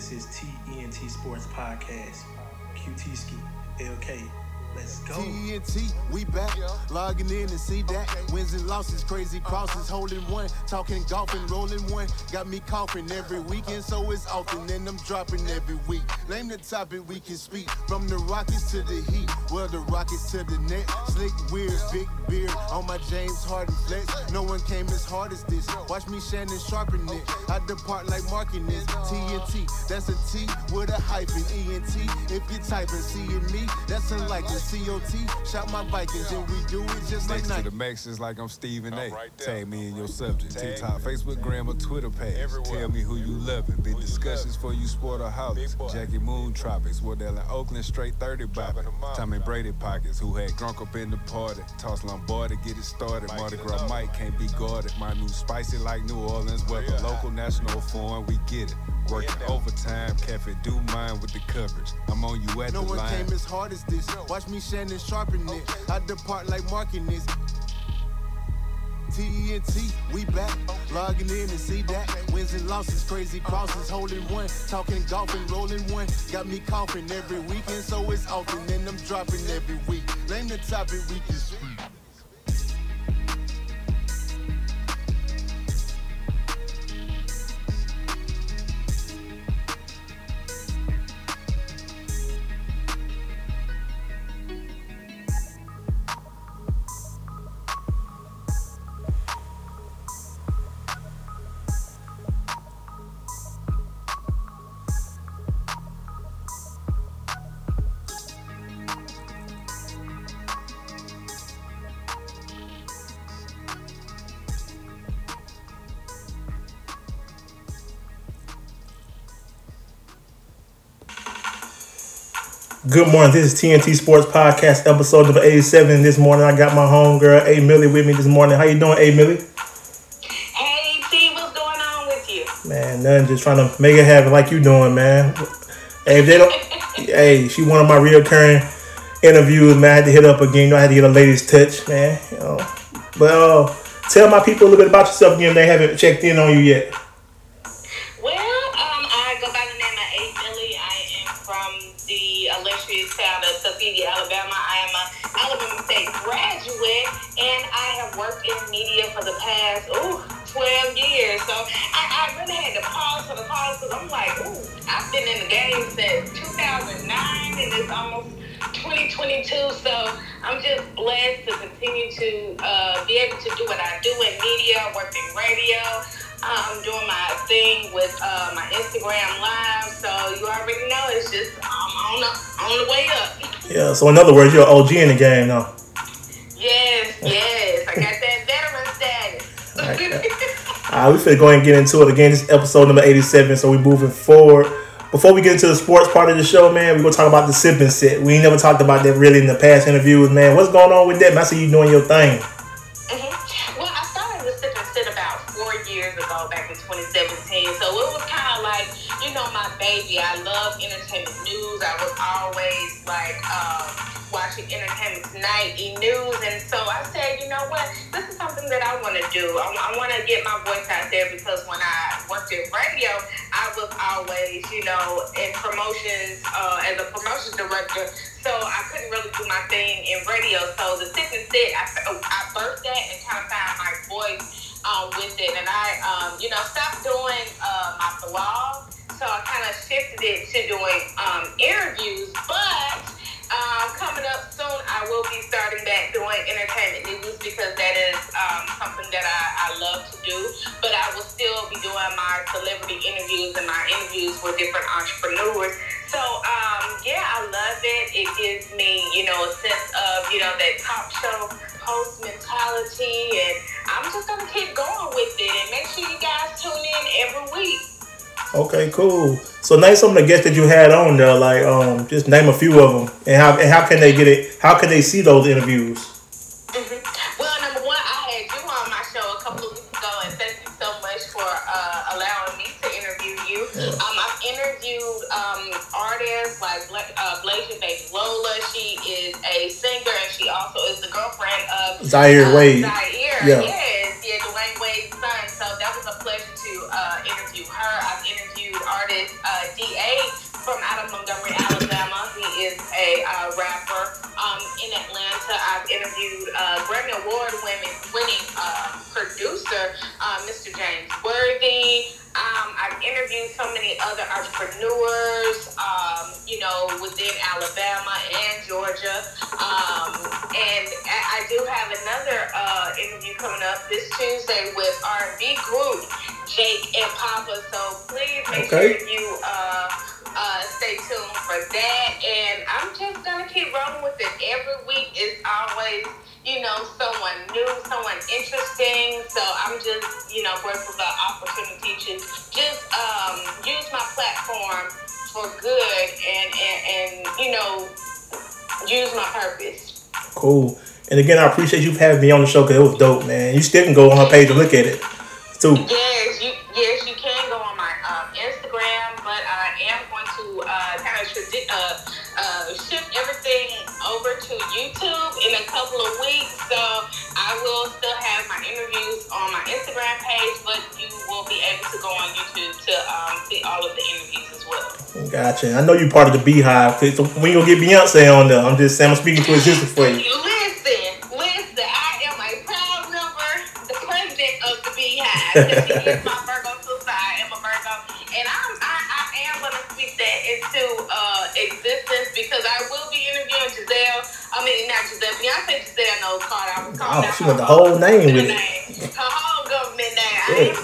This is TENT Sports Podcast. QT Ski, LK. Let's go. TNT, we back. Logging in and see that. Wins and losses, crazy uh-huh. crosses, holding one. Talking golf and rolling one. Got me coughing every uh-huh. weekend, so it's often. And I'm dropping every week. Name the topic we can speak. From the Rockets to the Heat. Well, the Rockets to the net. Uh-huh. Slick, weird, big beard on my James Harden flex. No one came as hard as this. Watch me Shannon sharpen it. I depart like marking this. TNT, that's a T with a hyphen. ENT, if you're typing, seeing me, that's unlikely. COT, shout my Vikings, and we do it just like Next to the max is like I'm Stephen A. I'm right. Tag me in your subject. Tag TikTok, me. Facebook, Gram, or Twitter page. Everywhere. Tell me who you loving. Big discussions for you sport or house. Jackie Moon Tropics. Wardell and Oakland straight 30 bopping. Dropping them off. Tommy Brady pockets. Who had drunk up in the party. Toss Lombardi, get it started. Might Mardi Gras another Mike can't be guarded. My new spicy like New Orleans weather. Real. Local, national, foreign, we get it. Working overtime, Cafe do mine with the coverage. I'm on you at No the one came as hard as this. Watch me Shannon sharpen it. I depart like marking this. TENT, we back. Logging in and see that. Wins and losses, crazy crosses, holding one. Talking golf and rolling one. Got me coughing every weekend, so it's often. And I'm dropping every week. Name the topic we can speak. Good morning. This is TNT Sports Podcast, episode number 87. This morning, I got my homegirl, A. Millie, with me this morning. How you doing, A. Millie? Hey T, what's going on with you? Man, nothing. Just trying to make it happen like you doing, man. Hey, if they don't, hey, she one of my reoccurring interviews, man. I had to hit up again. You know, I had to get a ladies' touch, man. You know, but uh, tell my people a little bit about yourself again. They haven't checked in on you yet. I'm like, ooh, I've been in the game since 2009, and it's almost 2022. So I'm just blessed to continue to uh, be able to do what I do in media, work in radio. I'm doing my thing with uh, my Instagram live, so you already know it's just I'm on the on the way up. Yeah. So in other words, you're an OG in the game now. Right, we finna go and get into it again. This is episode number 87, so we're moving forward. Before we get into the sports part of the show, man, we're gonna talk about the Sip and Sit. We never talked about that really in the past interviews, man. What's going on with that? I see you doing your thing. Mhm. Well, I started the Sip and Sit about four years ago, back in 2017. So it was kind of like, you know, my baby. I love entertainment news. I was always like um, watching Entertainment Tonight, E News, and so I said, you know what, this is something that I want to do. I, I want to get my voice out there because when I worked in radio, I was always, you know, in promotions uh, as a promotions director. So I couldn't really do my thing in radio. So the and sit, I, I birthed that and kind of found my voice um, with it. And I, um, you know, stopped doing uh, my blog. So I kind of shifted it to doing um, interviews. But um, coming up soon, interviews and my interviews with different entrepreneurs. So um, yeah, I love it. It gives me, you know, a sense of, you know, that talk show host mentality, and I'm just gonna keep going with it. And make sure you guys tune in every week. Okay, cool. So name some of the guests that you had on there. Like, um, just name a few of them, and how and how can they get it? How can they see those interviews? A singer, and she also is the girlfriend of Zaire uh, Wade. Zaire, Yeah. yes, yeah, Dwyane Wade's son. So that was a pleasure to uh, interview her. I've interviewed artist uh, Da from out of Montgomery, Alabama. He is a uh, rapper um, in Atlanta. I've interviewed uh, Grammy Award winning, winning uh, producer, uh, Mr. James Worthy. Um, I've interviewed so many other entrepreneurs, um, you know, within Alabama and Georgia. Um, and I, I do have another uh, interview coming up this Tuesday with R&B group Jake and Papa. So please make Okay. sure you uh, uh, stay tuned for that. And I'm just gonna keep rolling with it. Every week is always, you know, someone new, someone interesting. So I'm just, you know, grateful for the opportunity to just um, use my platform for good and, and, and you know, use my purpose. Cool. And again, I appreciate you having me on the show because it was dope, man. You still can go on her page and look at it, too. Yes, you yes you can go on my everything over to YouTube in a couple of weeks. So I will still have my interviews on my Instagram page, but you will be able to go on YouTube to um, see all of the interviews as well. Gotcha. I know you're part of the Beehive. So we gonna get Beyonce on there. I'm just saying, I'm speaking to existence for you. Listen, listen, I am a proud member, the president of the Beehive. Oh, she went the whole name with it. Her whole government name. I ain't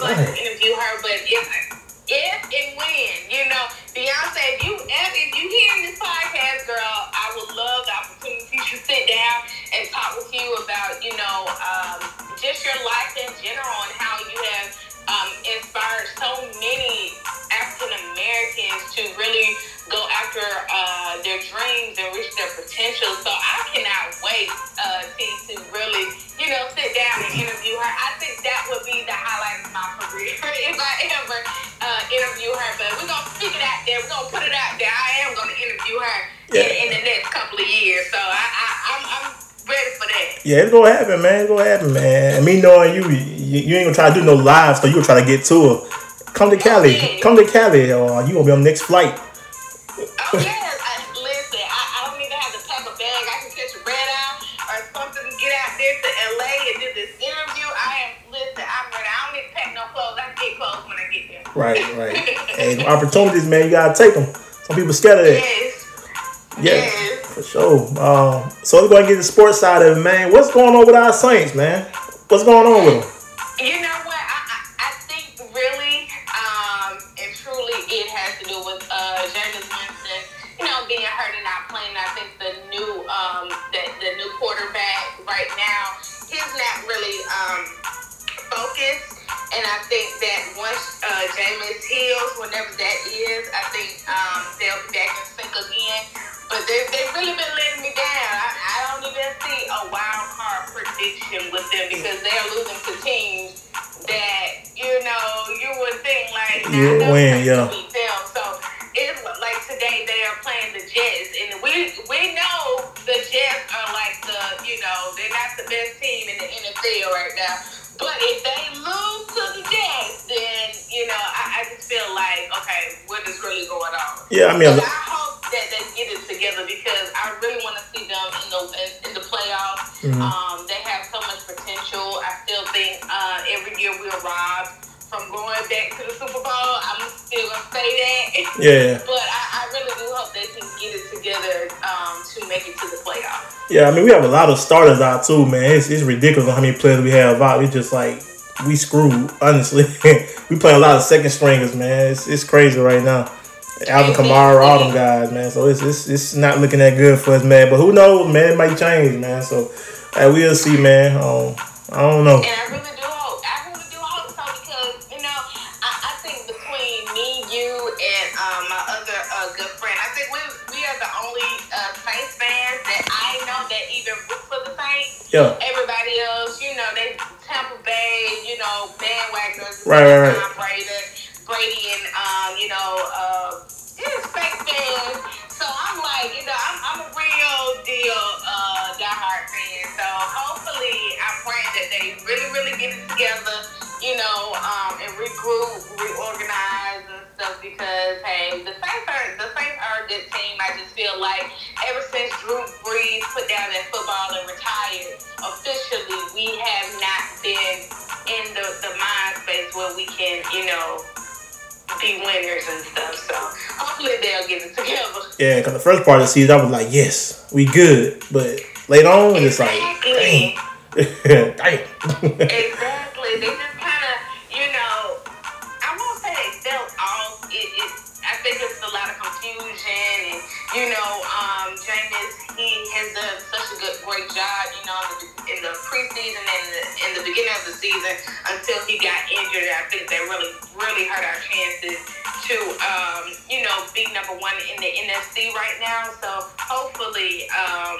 there. We're gonna put it out there. I am gonna interview her Yeah. in, in the next couple of years. So I, I, I'm, I'm ready for that. Yeah, it's gonna happen, man. It's gonna happen, man. And me knowing you, you, you ain't gonna try to do no live, so you gonna try to get to her. Come to Cali. Okay. Come to Cali, or you gonna be on the next flight. Oh Right, right. hey, opportunities, man. You gotta take them. Some people scared of that. Yes. Yeah, Yes. for sure. Um, so we're gonna get the sports side of it, man. What's going on with our Saints, man? What's going on with them? And I think that once uh, Jameis heals, whenever that is, I think um, they'll be back in sync again. But they they've really been letting me down. I, I don't even see a wild card prediction with them because they're losing to teams that you know you would think like You they'll win, yeah. beat them. So it's like today they are playing the Jets, and we we know the Jets are like the you know they're not the best team in the NFL right now. But if they lose what is really going on? Yeah, I mean, But I hope that they get it together because I really want to see them in the in, in the playoffs. Mhm. Um, they have so much potential. I still think uh, every year we're robbed from going back to the Super Bowl. I'm still gonna say that. yeah, But I, I really do hope they can get it together um, to make it to the playoffs. yeah. I mean, we have a lot of starters out too, man. It's, it's ridiculous how many players we have out. It's just like we screwed, honestly. we playing a lot of second stringers, man. It's, it's crazy right now. Alvin Kamara, all them guys, man. So it's, it's it's not looking that good for us, man. But who knows, man? It might change, man. So uh, we'll see, man. Um, I don't know. And I really do hope. I really do hope so because you know I, I think between me, you, and um, my other uh, good friend, I think we we are the only uh, Saints fans that I know that even root for the Saints. Yeah. Right, right, right. Brady, Brady, and um, you know, uh, just fake fans. So I'm like, you know, I'm, I'm a real deal uh, diehard fan. So hopefully, I'm praying that they really, really get it together, you know, um, and regroup, reorganize and stuff. Because hey, feel like ever since Drew Brees put down that football and retired, officially we have not been in the, the mind space where we can, you know, be winners and stuff. So hopefully they'll get it together. Yeah, because the first part of the season, I was like, yes, we good. But later on, it's like, Exactly. damn. damn. exactly. They just in the beginning of the season until he got injured. I think that really, really hurt our chances to, um, you know, be number one in the NFC right now. So hopefully, um,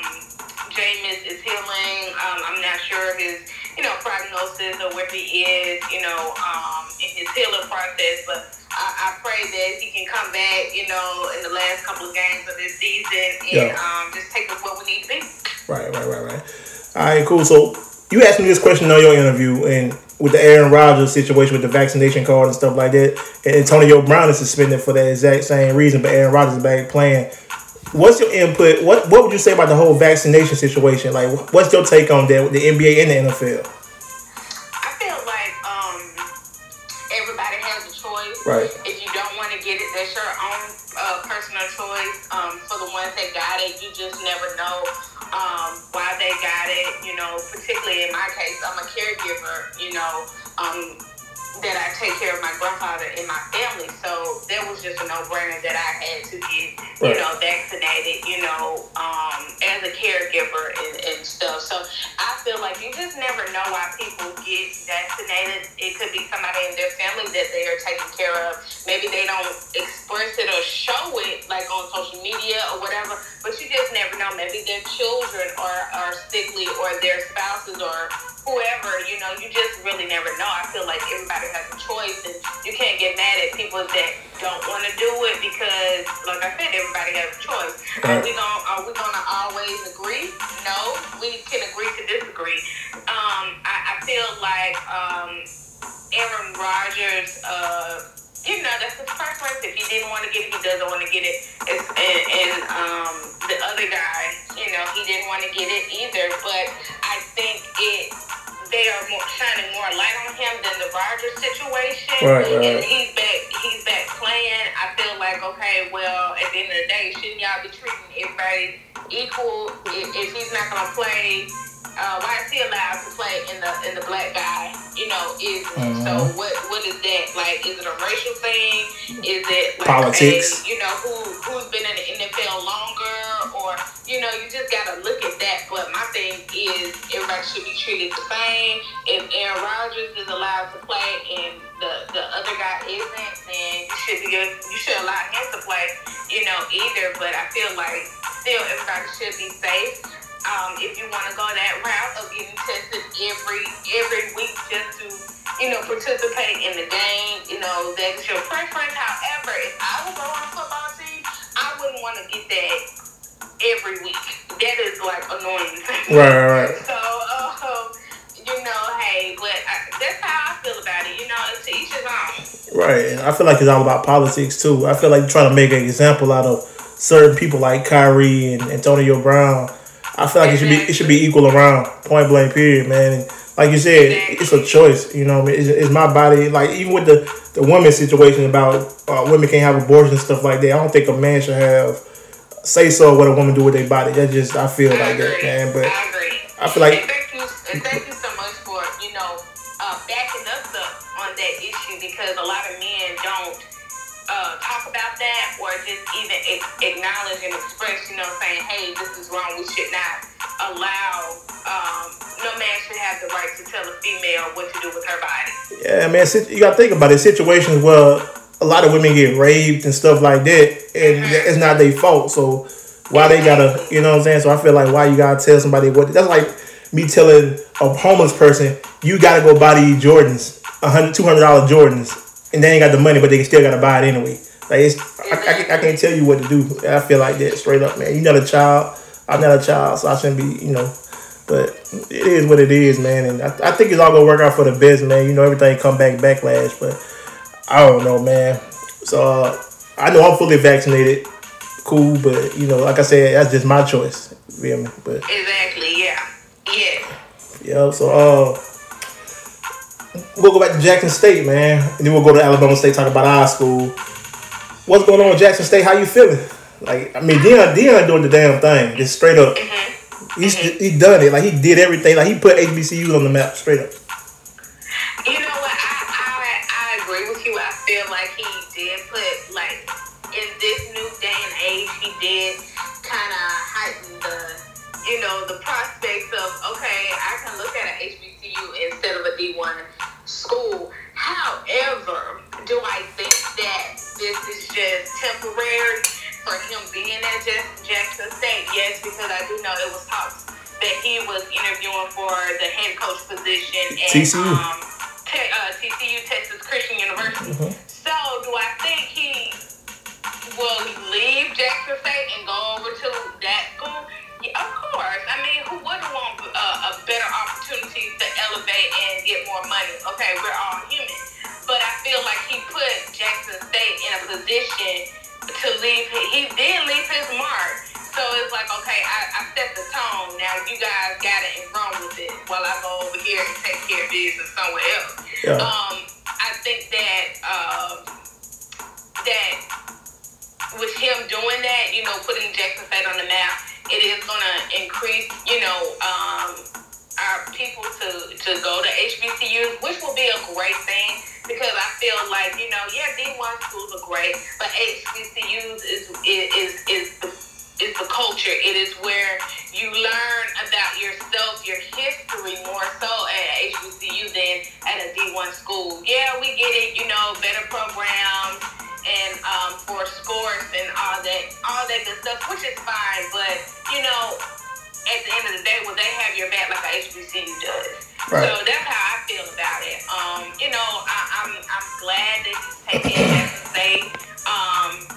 Jameis is healing. Um, I'm not sure his, you know, prognosis or where he is, you know, um, in his healing process. But I, I pray that he can come back, you know, in the last couple of games of this season and Yeah. um, just take us where we need to be. Right, right, right, right. All right, cool. So you asked me this question on your interview, and with the Aaron Rodgers situation with the vaccination card and stuff like that, and Antonio Brown is suspended for that exact same reason, but Aaron Rodgers is back playing. What's your input? What What would you say about the whole vaccination situation? Like, what's your take on that with the NBA and the NFL? I feel like um, everybody has a choice. Right. If you don't want to get it, that's your own uh, personal choice. Um, for the ones that got it, you just never know um, why they got it. You know, particularly in my case, I'm a caregiver. You know, um, that I take care of my grandfather and my family. So that was just a no-brainer that I had to get, Right. you know, vaccinated. You know, um, as a caregiver and, and stuff. So I feel like you just never know why people get vaccinated. It could be somebody in their family that they are taking care of. Maybe they don't express it or show it like on social media or whatever, but you just never know. Maybe their children are, are sickly or their spouses or whoever, you know, you just really never know. I feel like everybody has a choice and you can't get mad at people that don't want to do it because, like I said, everybody has a choice. Right. Are we gonna are we gonna always agree? No, we can agree to disagree. Um, I, I feel like um, Aaron Rodgers, uh, you know, that's his preference. If he didn't want to get it, he doesn't want to get it. It's, and and um, the other guy, you know, he didn't want to get it either. But more light on him than the Rodgers situation. Right, right. And he's back. He's back playing. I feel like okay. Well, at the end of the day, shouldn't y'all be treating everybody equal? If, if he's not gonna play, uh, why is he allowed to play in the in the black guy? You know, is so what? What is that like? Is it a racial thing? Is it like Politics. okay, you know, who who's been in the NFL longer, or you know, you just gotta look at that. But my thing is, everybody should be treated the same. If Aaron Rodgers is allowed to play and the the other guy isn't, then you should be you should allow him to play. You know, either. But I feel like still everybody should be safe. Um, if you want to go that route of getting tested every every week just to you know participate in the game, you know that's your preference. However, if I was on a football team, I wouldn't want to get that every week. That is like annoying. Right, right, right. So, uh, you know, hey, but I, that's how I feel about it. You know, to each his own. Right. And I feel like it's all about politics too. I feel like trying to make an example out of certain people like Kyrie and Antonio Brown. I feel like it should be it should be equal around point blank period, man. And like you said, it's a choice. You know, it's, it's my body. Like even with the the women situation about uh, women can't have abortion and stuff like that. I don't think a man should have say so what a woman do with their body. That just I feel I like that, agree. man. But I agree. I feel like- And thank you, and thank you so much for you know uh, backing us up on that issue because a lot of men don't uh, talk about that or just even acknowledge and express, you know, saying, hey, this is wrong. We should not allow. Um, no man should have the right to tell a female what to do with her body. Yeah, man, sit- you gotta think about it. Situations where a lot of women get raped and stuff like that, and mm-hmm. it's not their fault. So why they gotta, you know what I'm saying? So I feel like why you gotta tell somebody what? That's like me telling a homeless person you gotta go buy these Jordans, a hundred, two hundred dollar Jordans, and they ain't got the money, but they still gotta buy it anyway. Like it's, I, I, can't- I can't tell you what to do. I feel like that straight up, man. You're not a child. I'm not a child, so I shouldn't be, you know. But it is what it is, man. And I, I think it's all gonna work out for the best, man. You know, everything come back backlash, but I don't know, man. So uh, I know I'm fully vaccinated. cool, but you know, like I said, that's just my choice. Feel me? But Exactly. Yeah. Yeah. yeah, so uh, we'll go back to Jackson State, man, and then we'll go to Alabama State talk about our school. What's going on with Jackson State? How you feeling? Like, I mean, Deion, Deion doing the damn thing, just straight up. He's he done it. Like he did everything. Like he put HBCUs on the map straight up. Okay, I can look at an HBCU instead of a D one school. However, do I think that this is just temporary for him being at Jack- Jackson State? Yes, because I do know it was talks that he was interviewing for the head coach position at TCU. Um, te- uh, TCU, Texas Christian University. So, do I think he will leave Jackson State and go over to that school? Yeah, of course. I mean, who wouldn't want uh, a better opportunity to elevate and get more money? Okay, we're all human. But I feel like he put Jackson State in a position to leave. He did leave his mark. So it's like, okay, I, I set the tone. Now you guys got it and run with it while I go over here and take care of business somewhere else. Yeah. Um, I think that uh, that with him doing that, you know, putting Jackson State on the map, it is going to increase, you know, um, our people to, to go to HBCUs, which will be a great thing because I feel like, you know, yeah, D1 schools are great, but HBCUs is, is, is the is the culture. It is where you learn about yourself, your history more so at HBCU than at a D1 school. Yeah, we get it, you know, better programs and um, for sports and all that, all that good stuff, which is fine. But you know, at the end of the day, will they have your back like a HBCU does? Right. So that's how I feel about it. Um, you know, I, I'm I'm glad that he's taking Jackson State. Um,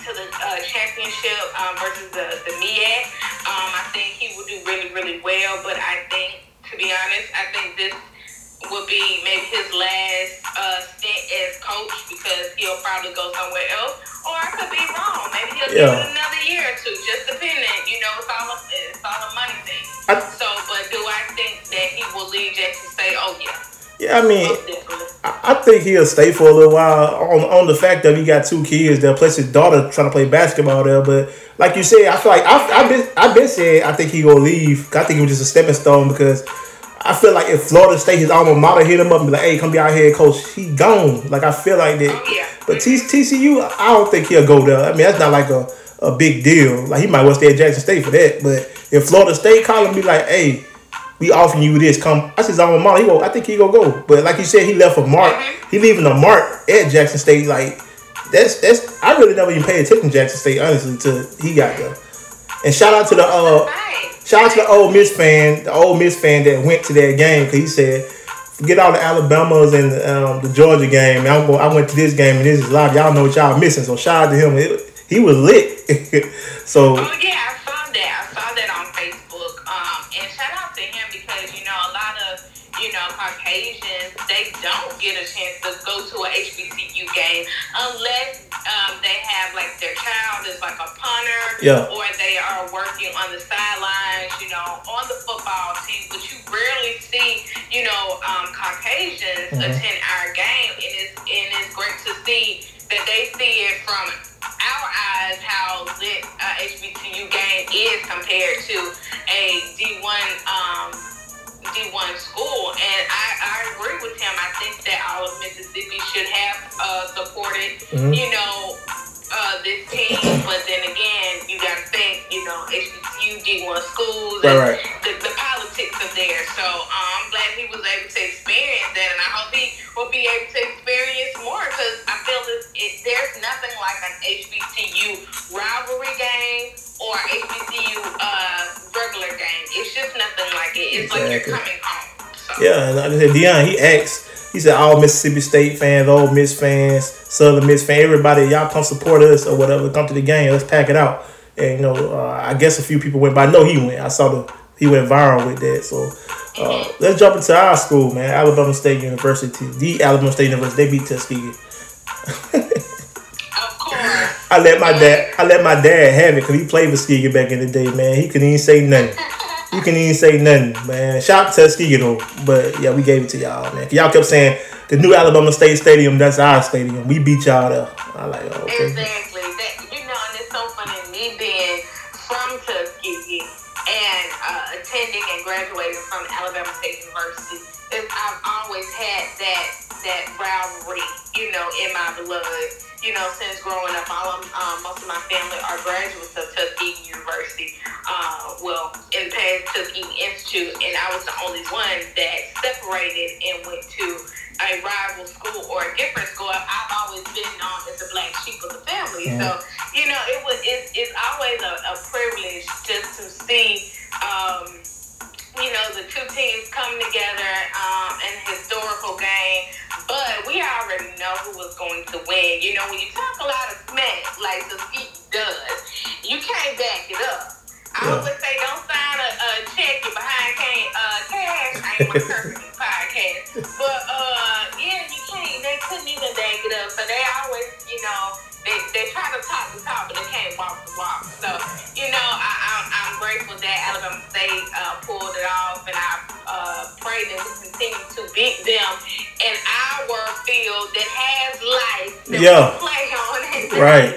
to the uh, championship um, versus the the MEAC. Um, I think he will do really really well. But I think, to be honest, I think this will be maybe his last uh, stint as coach because he'll probably go somewhere else. Or I could be wrong. Maybe he'll give Yeah. it another year or two, just depending. You know, it's all a, it's all a money thing. I- so, but do I think that he will leave Jackson State? Oh yeah, Yeah, I mean. I, I think he'll stay for a little while on on the fact that he got two kids there, plus his daughter trying to play basketball there. But like you said, I feel like I I've been I've been saying I think he gonna leave. I think it was just a stepping stone because I feel like if Florida State his alma mater hit him up and be like, hey, come be our head coach, he gone. Like I feel like that. Oh, yeah. But T- TCU, I don't think he'll go there. I mean, that's not like a, a big deal. Like he might well stay at Jackson State for that. But if Florida State call him, be like, hey, we offering you this. Come, that's his alma mater. He go, I think he gonna go. But like you said, he left a mark. He leaving a mark at Jackson State. Like that's that's. I really never even paid attention to Jackson State honestly till he got there. And shout out to the uh. Shout out to the Ole Miss fan, the Ole Miss fan that went to that game because he said, forget all the Alabamas and um, the Georgia game. I'm I went to this game and this is live. Y'all know what y'all missing. So shout out to him. It- he was lit. so Oh yeah, I saw that. I saw that on Facebook. Um, and shout out to him because you know a lot of you know Caucasians they don't get a chance to go to a HBCU game unless um, they have like their child is like a punter, Yeah. or they are working on the know, on the football team. But you rarely see you know um, Caucasians attend our game, and it's and it's great to see that they see it from our eyes how lit uh, HBCU game is compared to a D1 um, D1 school, and I, I agree with him. I think that all of Mississippi should have uh, supported, Mhm. you know, uh, this team. But then again, you got to think, you know, HBCU D1 schools and Right, right. The, the politics of there. So um, I'm glad he was able to experience that, and I hope he will be able to experience more because I feel this, it, there's nothing like an HBCU rivalry game or HBCU uh, regular game. It's just nothing like it. It's like Exactly. you're coming home. So. yeah, and like I said, Deion, he asked. He said all Mississippi State fans, Ole Miss fans, Southern Miss fans, everybody, y'all come support us or whatever. Come to the game. Let's pack it out. And you know, uh, I guess a few people went, but I know he went. I saw the he went viral with that. So uh, let's jump into our school, man. Alabama State University, the Alabama State University. They beat Tuskegee. Of course. I let my dad. I let my dad have it because he played Tuskegee back in the day, man. He couldn't even say nothing. He couldn't even say nothing, man. Shout out to Tuskegee though, but yeah, we gave it to y'all, man. Y'all kept saying the new Alabama State Stadium, that's our stadium. We beat y'all there. I like, oh, okay. Exactly. That, you know, and it's so funny me being from Tuskegee and uh, attending and graduating from Alabama State University. Is I've always had that that rivalry, you know, in my blood. You know, since growing up, all of, um, most of my family are graduates of Tuskegee University. Uh, well, in the past Tuskegee Institute, and I was the only one that separated and went to a rival school or a different school. I've always been known as the black sheep of the family. So, you know, it was it's, it's always a, a privilege just to see um, you know, the two teams come together um, in a historical game. But we already know who was going to win. You know, when you talk a lot of smack like the Tuskegee does, you can't back it up. I Yeah. always say don't sign a, a check you behind can uh, cash. I ain't my cursing podcast, but uh, yeah, you can't. They couldn't even back it up, so they always, you know, they they try to talk the talk, but they can't walk the walk. So grateful that Alabama State uh, pulled it off, and I uh, pray that we continue to beat them in our field that has life that Yeah. play on. Right.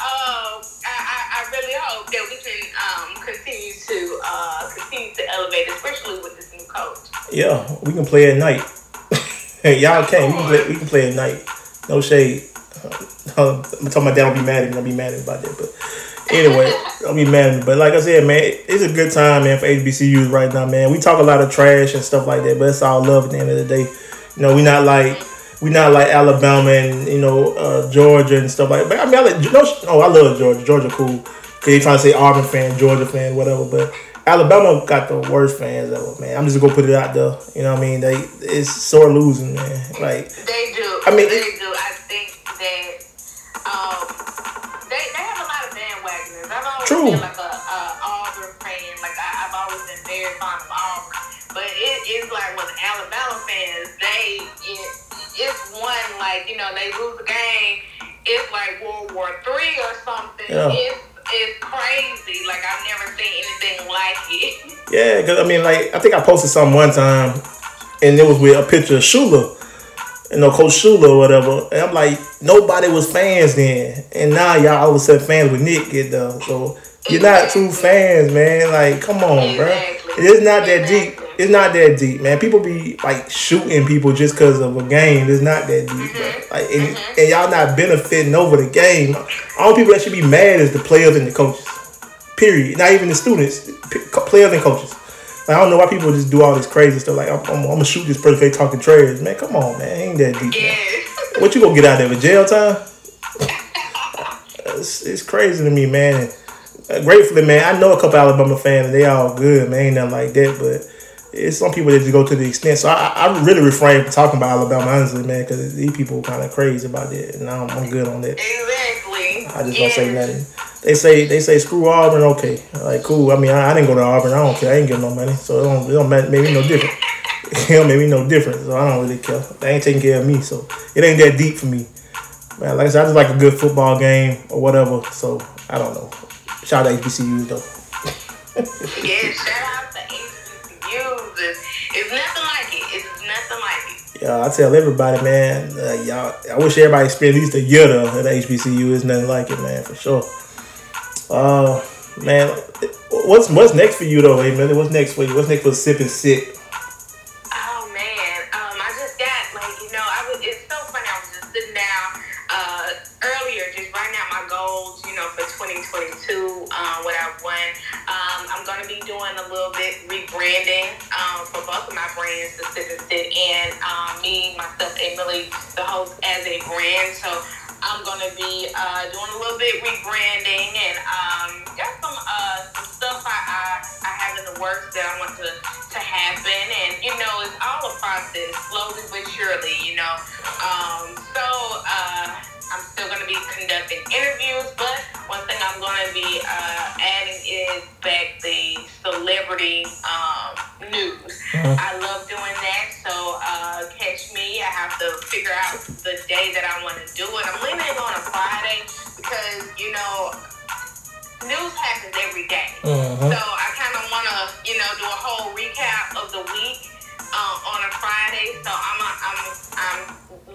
Um, I, I, really hope that we can um, continue to uh, continue to elevate, especially with this new coach. Yeah, we can play at night. Hey y'all can. We can play, we can play at night. No shade. Uh, I'm talking about that. Don't be mad at me. Don't be mad about that. But anyway, don't be mad. But like I said, man, it's a good time, man, for HBCUs right now, man. We talk a lot of trash and stuff like that, but it's all love at the end of the day. You know, we not like we not like Alabama and you know uh, Georgia and stuff like. That. But I mean, I like, no, oh, I love Georgia. Georgia cool. They trying to say Auburn fan, Georgia fan, whatever. But Alabama got the worst fans ever, man. I'm just gonna put it out there. You know what I mean? They it's sore losing, man. Like They do. I mean- they do. I True. been like a, a Auburn fan. Like I, I've always been very fond of Auburn. But it's like with Alabama fans, they it, it's one like you know they lose a game. It's like World War Three or something. Yeah. It's it's crazy. Like I've never seen anything like it. Yeah, because I mean, like I think I posted something one time, and it was with a picture of Shula, you know, Coach Shula or whatever. And I'm like, nobody was fans then, and now y'all all of a sudden fans with Nick get there. So you're not true fans, man. Like, come on, bro. It is not that deep. It's not that deep, man. People be like shooting people just because of a game. It's not that deep, bro. Mm-hmm. Like, and, mm-hmm. and y'all not benefiting over the game. All people that should be mad is the players and the coaches. Period. Not even the students, p- players and coaches. Like, I don't know why people just do all this crazy stuff. Like, I'm, I'm, I'm gonna shoot this person if they talking trash. Man, come on, man. Ain't that deep. Yeah. What you gonna get out of it? Jail time? It's, it's crazy to me, man. Gratefully, man, I know a couple Alabama fans, and they all good, man. Ain't nothing like that, but it's some people that just go to the extent. So I, I I really refrain from talking about Alabama, honestly, man, because these people are kind of crazy about that, and I'm, I'm good on that. Exactly. I just don't say nothing. They say they say screw Auburn, okay, like cool. I mean, I, I didn't go to Auburn. I don't care. I ain't getting no money, so it don't, it don't make me no different. it don't make me no different. So I don't really care. They ain't taking care of me, so it ain't that deep for me. Man, like I said, I just like a good football game or whatever. So I don't know. Shout out to HBCUs though. Yeah, shout out to HBCUs. It's, it's nothing like it. It's nothing like it. Yeah, I tell everybody, man. Uh, y'all, I wish everybody spent at least a year though at HBCU. It's nothing like it, man, for sure. Uh, man, what's what's next for you though, hey man? What's next for you? What's next for Sip and Sit? I'm gonna be doing a little bit rebranding um, for both of my brands, the Sit, and um, me, myself, and Millie, the host, as a brand. So. I'm gonna be uh, doing a little bit rebranding and um, got some uh, some stuff I, I I have in the works that I want to to happen. And you know, it's all a process, slowly but surely. You know, um, so uh, I'm still gonna be conducting interviews, but one thing I'm gonna be uh, adding is back the celebrity um, news. I love doing that, so uh, catch me. I have to figure out the day that I want to do it. I'm leaning on a Friday because you know news happens every day. Mhm. So I kind of want to, you know, do a whole recap of the week uh, on a Friday. So I'm, a, I'm, I'm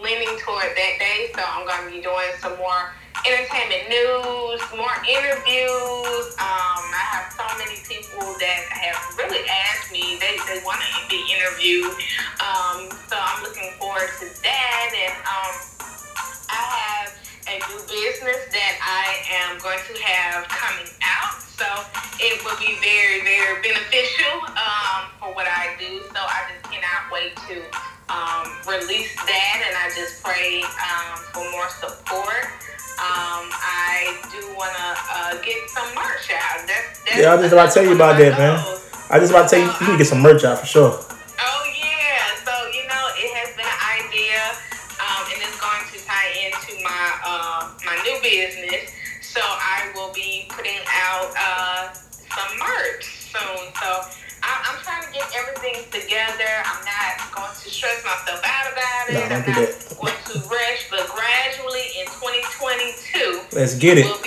leaning toward that day. So I'm going to be doing some more entertainment news, more interviews. Um, I have so many people that have really asked me they, they want to be interviewed. Um, so I'm looking forward to that. And um, I have a new business that I am going to have coming out. So it will be very, very beneficial um, for what I do. So I just cannot wait to um, release that. And I just pray um, for more support. Um, I do want to uh, get some merch out. That's, that's Yeah, I was just about to tell you about that, man. I just about to tell you, you get some merch out for sure. Oh yeah, so you know it has been an idea, um, and it's going to tie into my uh, my new business. So I will be putting out uh, some merch soon. So I, I'm trying to get everything together. Stress myself out about it. No, I'm not going to rush, but gradually in 2022 Let's get it. We'll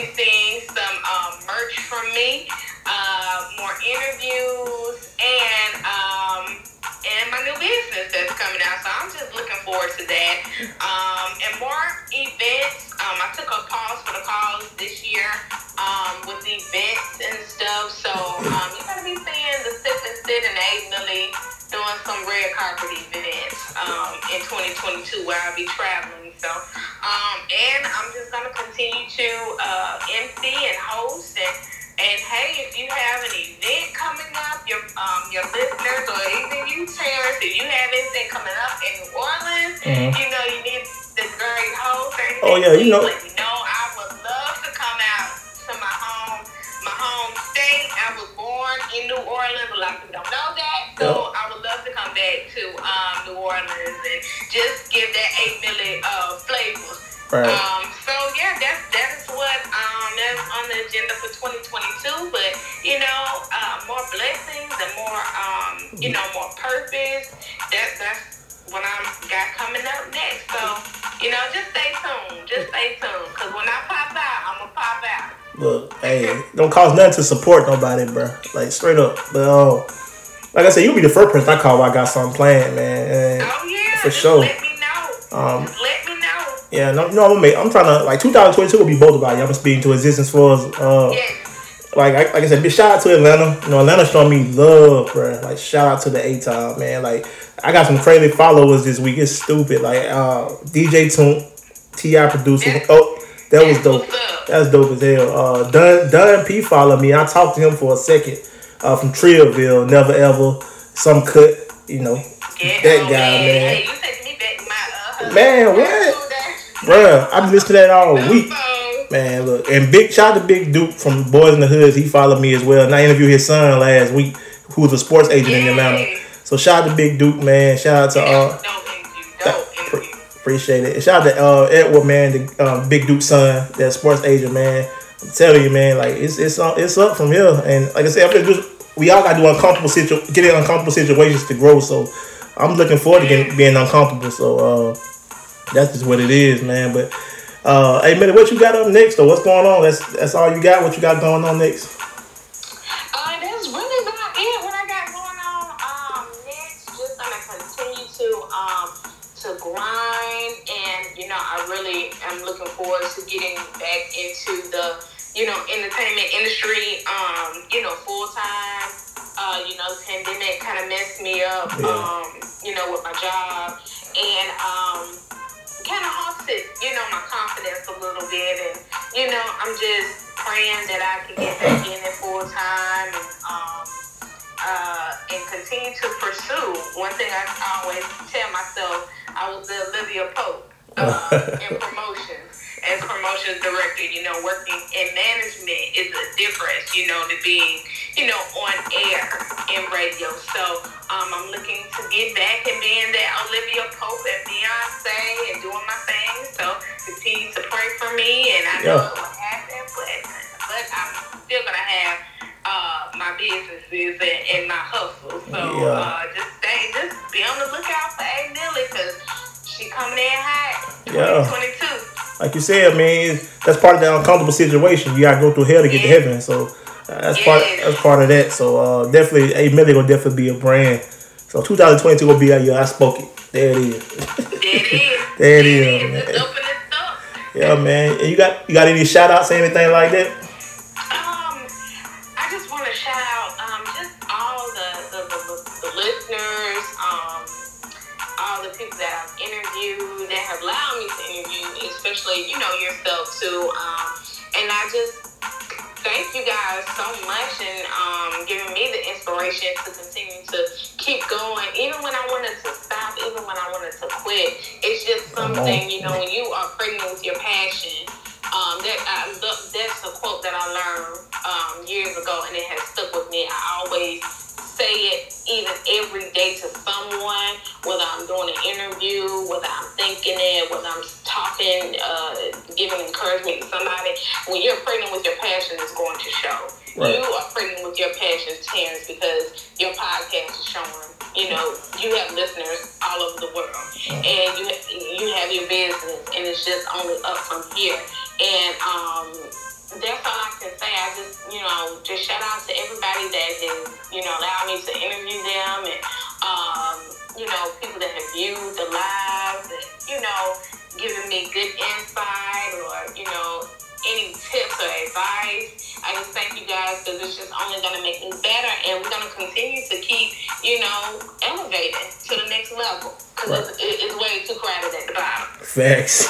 you know. me know. I would love to come out to my home, my home state. I was born in New Orleans. A lot of people don't know that, so I would love to come back to um, New Orleans and just give that A Millie uh, flavor. Right. Um, so yeah, that's that's what um that's on the agenda for 2022. But you know, uh, more blessings and more um you know more purpose. That that's what I'm got coming up next. Stay tuned, cause when I pop out, I'm gonna pop out. Look, hey, don't cost nothing to support nobody, bro. Like straight up. But uh, like I said, you'll be the first person I call when I got something planned, man. And Oh yeah, For just sure. Let me know. Um, let me know. yeah, no, no, I'm. I'm trying to like 2022 will be both about you. I'm speaking to existence for us. Uh, Yes. like I, like I said, big shout out to Atlanta. You know, Atlanta showing me love, bro. Like shout out to the A Time, man. Like I got some crazy followers this week. It's stupid. Like uh, DJ Toomp, T.I. producer. Oh, that was dope. That's dope as hell. Uh, Dunn Dunn P followed me. I talked to him for a second. Uh, from Trillville, never ever. Some cut, you know. Yeah, that oh, guy, man. Hey, you me back my uh, Man, what? Bruh, I've been listening to that all week. Man, look, and big shout out to Big Duke from Boys in the Hoods. He followed me as well, and I interviewed his son last week, who was a sports agent in Atlanta. So shout out to Big Duke, man. Shout out to uh, appreciate it. Shout out to uh, Edward, man, the uh, Big Duke's son, that sports agent, man. I'm telling you, man, like it's it's up, it's up from here. And like I said, do, we all gotta do uncomfortable situ, get in uncomfortable situations to grow. So I'm looking forward to getting, being uncomfortable. So uh, that's just what it is, man. But uh, hey, man, what you got up next? Or what's going on? That's that's all you got. What you got going on next? To getting back into the you know entertainment industry. Um, you know, full time. Uh, you know, the pandemic kind of messed me up. Yeah. Um, you know, with my job, and um, kind of haunted, you know, my confidence a little bit. And, you know, I'm just praying that I can get back in it full time and, um, uh, and continue to pursue. One thing I always tell myself, I was the Olivia Pope uh, in promotions. As promotions director, you know, working in management is a difference, you know, to being, you know, on air in radio. So um, I'm looking to get back and being that Olivia Pope and Beyonce and doing my thing. So continue to pray for me, and I know Yeah. it will happen, but but I'm still gonna have uh, my businesses and, and my hustle. So Yeah. uh, just stay, just be on the lookout for A Millie because she coming in hot. Yeah. 2022. like you said, man, that's part of the uncomfortable situation. You gotta go through hell to get to heaven. So uh, that's part. That's part of that. So uh, definitely, A Millie will definitely be a brand. So 2022 will be a year. I spoke it. There it is. There it is. There it There is, it man. is. It's open and stuff. Yeah, man. And you got you got any shout outs, or anything like that? Um, I just want to shout out um, just all the, the, the listeners, um, all the people that I've interviewed that have allowed me to interview, especially, you know, yourself too. Um, and I just thank you guys so much and um, giving me the inspiration to continue to keep going. Even when I wanted to stop, even when I wanted to quit, it's just something, you know, when you are pregnant with your passion. Um, that I that's a quote that I learned um, years ago, and it has stuck with me. I always say it even every day to someone, whether I'm doing an interview, whether I'm thinking it, whether I'm talking, uh, giving encouragement to somebody. When you're pregnant with your passion, it's going to show. Right. You are pregnant with your passion, Terrence, because your podcast is showing. You know, you have listeners all over the world, and you you have your business, and it's just only up from here. And um, that's all I can say. I just, you know, just shout out to everybody that has, you know, allowed me to interview them and, um, you know, people that have viewed the lives and, you know, giving me good insight or, you know, any tips or advice. I just thank you guys because it's just only going to make me better and we're going to continue to keep, you know, elevating to the next level because it's, it's way too crowded at the bottom. Facts,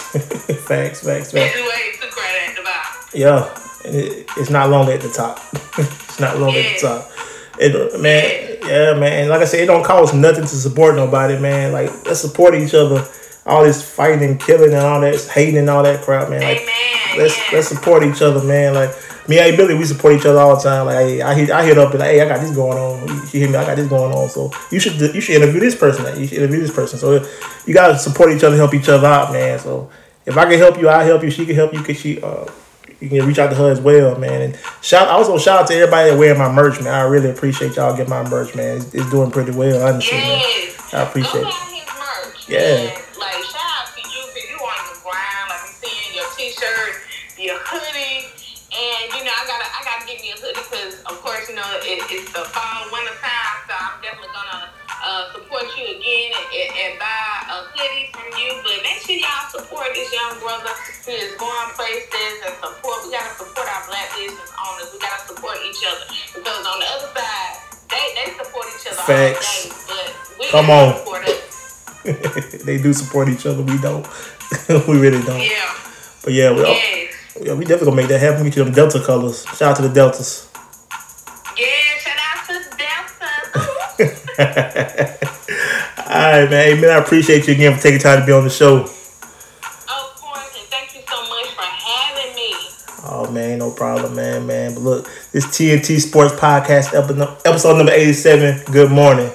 facts, facts, It's way too crowded at the bottom. Yeah, it, it's not long at the top. it's not long at the top. It, man, yeah, man. And like I said, it don't cost nothing to support nobody, man. Like let's support each other. All this fighting and killing and all that hating and all that crap, man. Like Amen. let's yes. let's support each other, man. Like me and Billy, we support each other all the time. Like hey, I hit I hit up and like, hey, I got this going on. You hear me? I got this going on. So you should you should interview this person. You should interview this person. So you gotta support each other, help each other out, man. So if I can help you, I'll help you. She can help you. Cause she uh you can reach out to her as well, man. And shout also shout out to everybody that wearing my merch, man. I really appreciate y'all getting my merch, man. It's, it's doing pretty well, honestly, man. I appreciate it. Yeah. Hoodie. And, you know, I gotta, I gotta get me a hoodie because, of course, you know, it, it's the fall, winter time. So I'm definitely gonna uh, support you again and, and, buy a hoodie from you. But make sure y'all support this young brother who is going places and support. We gotta support our black business owners. We gotta support each other because on the other side, they, they support each other Facts. all day. But we Come on. support us. they do support each other. We don't. we really don't. Yeah. But yeah, we, Yes. Yeah, we definitely gonna make that happen. Get you them Delta colors. Shout out to the Deltas. Yeah, shout out to Delta. All right, man. Hey, man, I appreciate you again for taking time to be on the show. of course, and thank you so much for having me. Oh man, no problem, man, man. But look, this TNT Sports Podcast episode number eighty-seven. Good morning.